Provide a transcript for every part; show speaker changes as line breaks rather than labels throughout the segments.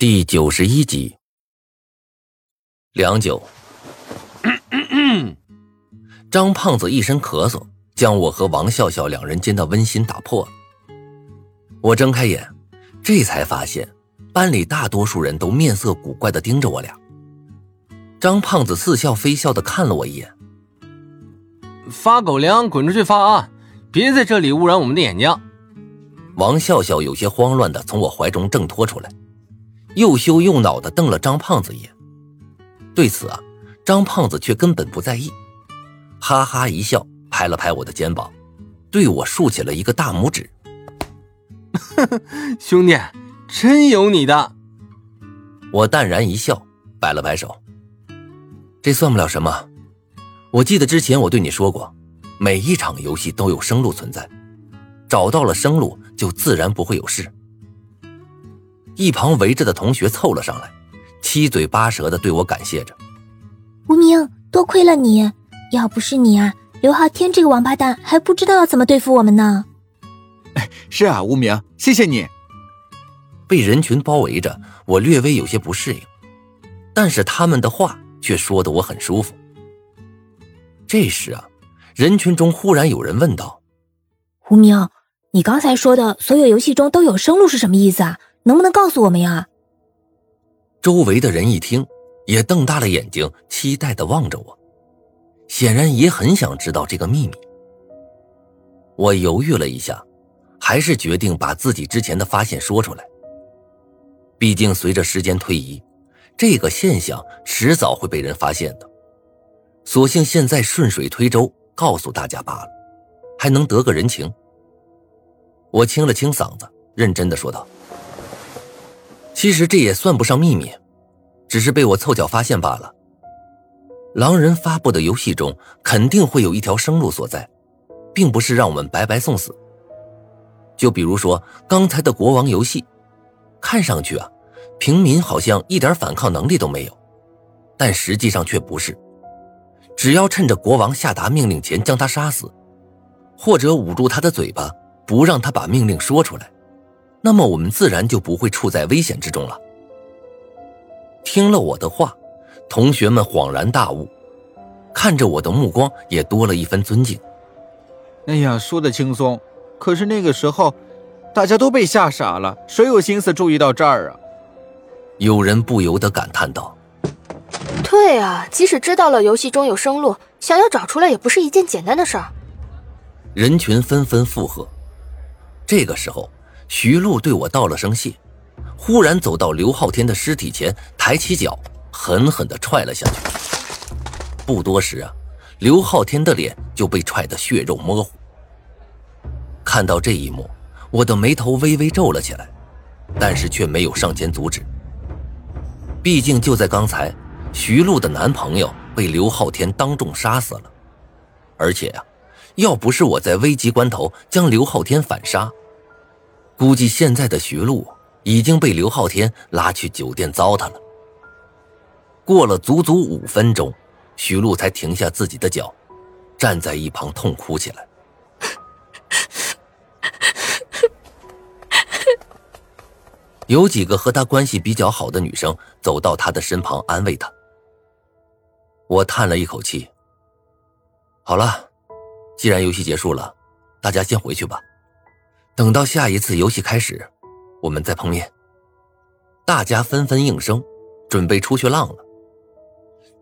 第九十一集，良久，张胖子一声咳嗽，将我和王笑笑两人间的温馨打破了。我睁开眼，这才发现班里大多数人都面色古怪的盯着我俩。张胖子似笑非笑的看了我一眼：“
发狗粮，滚出去发啊！别在这里污染我们的眼睛。”
王笑笑有些慌乱的从我怀中挣脱出来。又羞又恼的瞪了张胖子一眼，对此啊，张胖子却根本不在意，哈哈一笑，拍了拍我的肩膀，对我竖起了一个大拇指。
兄弟，真有你的！
我淡然一笑，摆了摆手，这算不了什么。我记得之前我对你说过，每一场游戏都有生路存在，找到了生路，就自然不会有事。一旁围着的同学凑了上来，七嘴八舌的对我感谢着。
无名，多亏了你，要不是你啊，刘昊天这个王八蛋还不知道要怎么对付我们呢。
哎，是啊，无名，谢谢你。
被人群包围着，我略微有些不适应，但是他们的话却说的我很舒服。这时啊，人群中忽然有人问道：“
无名，你刚才说的所有游戏中都有生路是什么意思啊？”能不能告诉我们呀？
周围的人一听，也瞪大了眼睛，期待的望着我，显然也很想知道这个秘密。我犹豫了一下，还是决定把自己之前的发现说出来。毕竟随着时间推移，这个现象迟早会被人发现的。索性现在顺水推舟，告诉大家罢了，还能得个人情。我清了清嗓子，认真的说道。其实这也算不上秘密，只是被我凑巧发现罢了。狼人发布的游戏中肯定会有一条生路所在，并不是让我们白白送死。就比如说刚才的国王游戏，看上去啊，平民好像一点反抗能力都没有，但实际上却不是。只要趁着国王下达命令前将他杀死，或者捂住他的嘴巴，不让他把命令说出来。那么我们自然就不会处在危险之中了。听了我的话，同学们恍然大悟，看着我的目光也多了一分尊敬。
哎呀，说的轻松，可是那个时候，大家都被吓傻了，谁有心思注意到这儿啊？
有人不由得感叹道：“
对啊，即使知道了游戏中有生路，想要找出来也不是一件简单的事儿。”
人群纷纷附和。这个时候。徐璐对我道了声谢，忽然走到刘昊天的尸体前，抬起脚，狠狠地踹了下去。不多时啊，刘昊天的脸就被踹得血肉模糊。看到这一幕，我的眉头微微皱了起来，但是却没有上前阻止。毕竟就在刚才，徐璐的男朋友被刘昊天当众杀死了，而且呀，要不是我在危急关头将刘昊天反杀。估计现在的徐璐已经被刘昊天拉去酒店糟蹋了。过了足足五分钟，徐璐才停下自己的脚，站在一旁痛哭起来。有几个和他关系比较好的女生走到他的身旁安慰他。我叹了一口气。好了，既然游戏结束了，大家先回去吧。等到下一次游戏开始，我们再碰面。大家纷纷应声，准备出去浪了。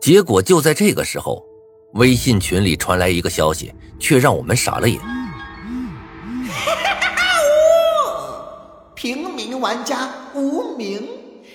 结果就在这个时候，微信群里传来一个消息，却让我们傻了眼。
平民玩家无名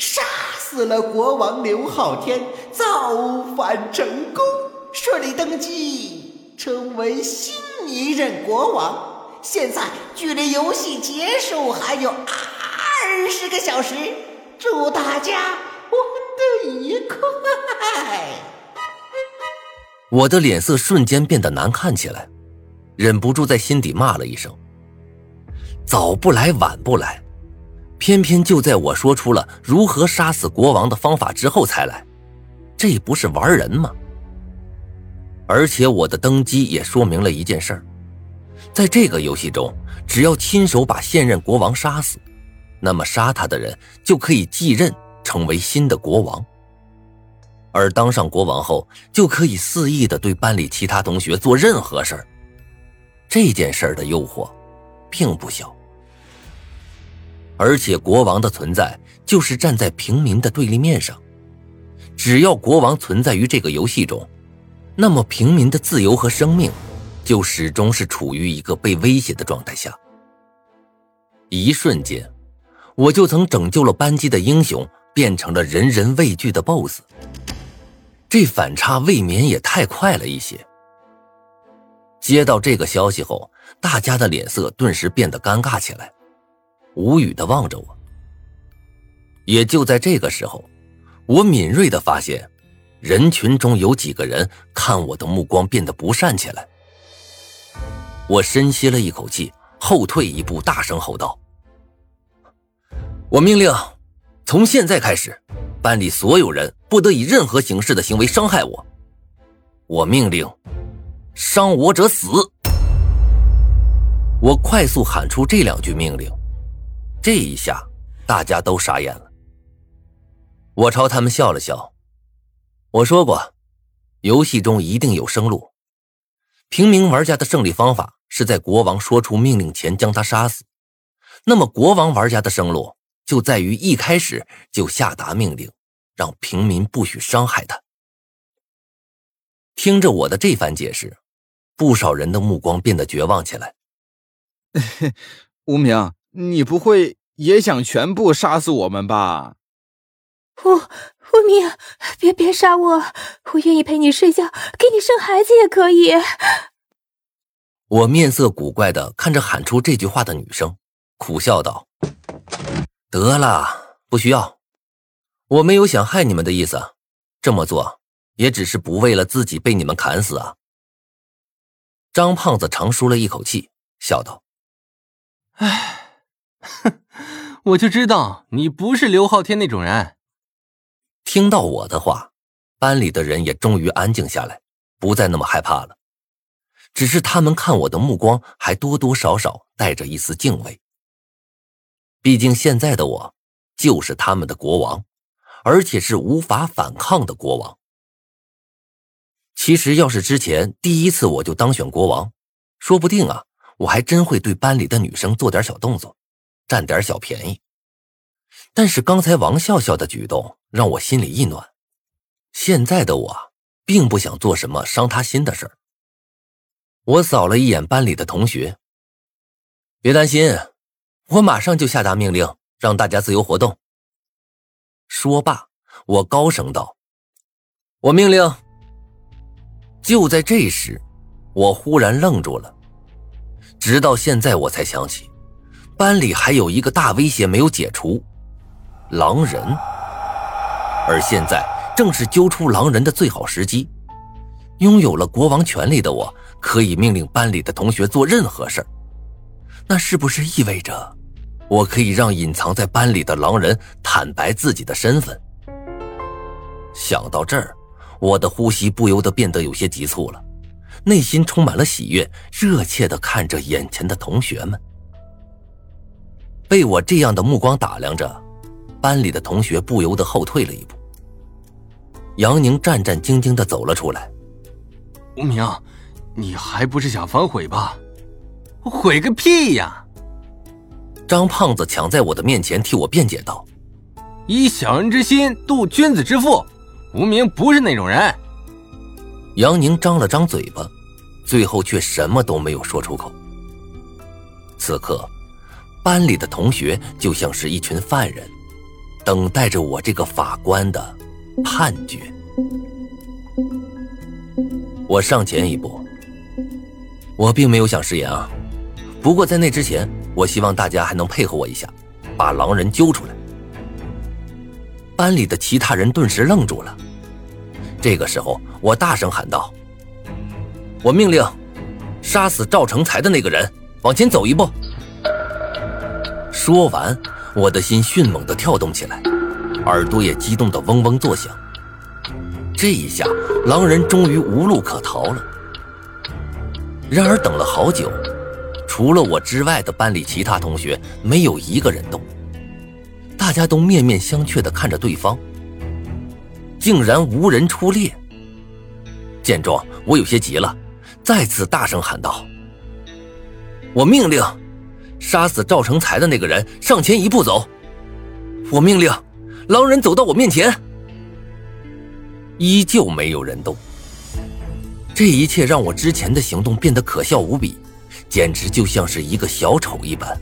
杀死了国王刘昊天，造反成功，顺利登基，成为新一任国王。现在距离游戏结束还有二十个小时，祝大家玩得愉快！
我的脸色瞬间变得难看起来，忍不住在心底骂了一声：“早不来晚不来，偏偏就在我说出了如何杀死国王的方法之后才来，这不是玩人吗？”而且我的登基也说明了一件事儿。在这个游戏中，只要亲手把现任国王杀死，那么杀他的人就可以继任成为新的国王。而当上国王后，就可以肆意的对班里其他同学做任何事儿。这件事儿的诱惑，并不小。而且国王的存在，就是站在平民的对立面上。只要国王存在于这个游戏中，那么平民的自由和生命，就始终是处于一个被威胁的状态下。一瞬间，我就曾拯救了班级的英雄，变成了人人畏惧的 BOSS。这反差未免也太快了一些。接到这个消息后，大家的脸色顿时变得尴尬起来，无语的望着我。也就在这个时候，我敏锐的发现，人群中有几个人看我的目光变得不善起来。我深吸了一口气，后退一步，大声吼道：“我命令，从现在开始。”班里所有人不得以任何形式的行为伤害我。我命令，伤我者死。我快速喊出这两句命令，这一下大家都傻眼了。我朝他们笑了笑，我说过，游戏中一定有生路。平民玩家的胜利方法是在国王说出命令前将他杀死，那么国王玩家的生路。就在于一开始就下达命令，让平民不许伤害他。听着我的这番解释，不少人的目光变得绝望起来。
无名，你不会也想全部杀死我们吧？
无无名，别别杀我，我愿意陪你睡觉，给你生孩子也可以。
我面色古怪的看着喊出这句话的女生，苦笑道。得了，不需要，我没有想害你们的意思，这么做也只是不为了自己被你们砍死啊。张胖子长舒了一口气，笑道：“
哎，哼，我就知道你不是刘昊天那种人。”
听到我的话，班里的人也终于安静下来，不再那么害怕了，只是他们看我的目光还多多少少带着一丝敬畏。毕竟现在的我，就是他们的国王，而且是无法反抗的国王。其实要是之前第一次我就当选国王，说不定啊，我还真会对班里的女生做点小动作，占点小便宜。但是刚才王笑笑的举动让我心里一暖，现在的我并不想做什么伤他心的事儿。我扫了一眼班里的同学，别担心。我马上就下达命令，让大家自由活动。说罢，我高声道：“我命令。”就在这时，我忽然愣住了。直到现在，我才想起，班里还有一个大威胁没有解除——狼人。而现在正是揪出狼人的最好时机。拥有了国王权力的我，可以命令班里的同学做任何事儿。那是不是意味着，我可以让隐藏在班里的狼人坦白自己的身份？想到这儿，我的呼吸不由得变得有些急促了，内心充满了喜悦，热切的看着眼前的同学们。被我这样的目光打量着，班里的同学不由得后退了一步。杨宁战战兢兢的走了出来：“
无名，你还不是想反悔吧？”悔个屁呀！
张胖子抢在我的面前替我辩解道：“
以小人之心度君子之腹，无名不是那种人。”
杨宁张了张嘴巴，最后却什么都没有说出口。此刻，班里的同学就像是一群犯人，等待着我这个法官的判决。我上前一步，我并没有想食言啊。不过在那之前，我希望大家还能配合我一下，把狼人揪出来。班里的其他人顿时愣住了。这个时候，我大声喊道：“我命令，杀死赵成才的那个人往前走一步。”说完，我的心迅猛地跳动起来，耳朵也激动的嗡嗡作响。这一下，狼人终于无路可逃了。然而，等了好久。除了我之外的班里其他同学没有一个人动，大家都面面相觑的看着对方，竟然无人出列。见状，我有些急了，再次大声喊道：“我命令，杀死赵成才的那个人上前一步走！我命令，狼人走到我面前！”依旧没有人动。这一切让我之前的行动变得可笑无比，简直就像是一个小丑一般。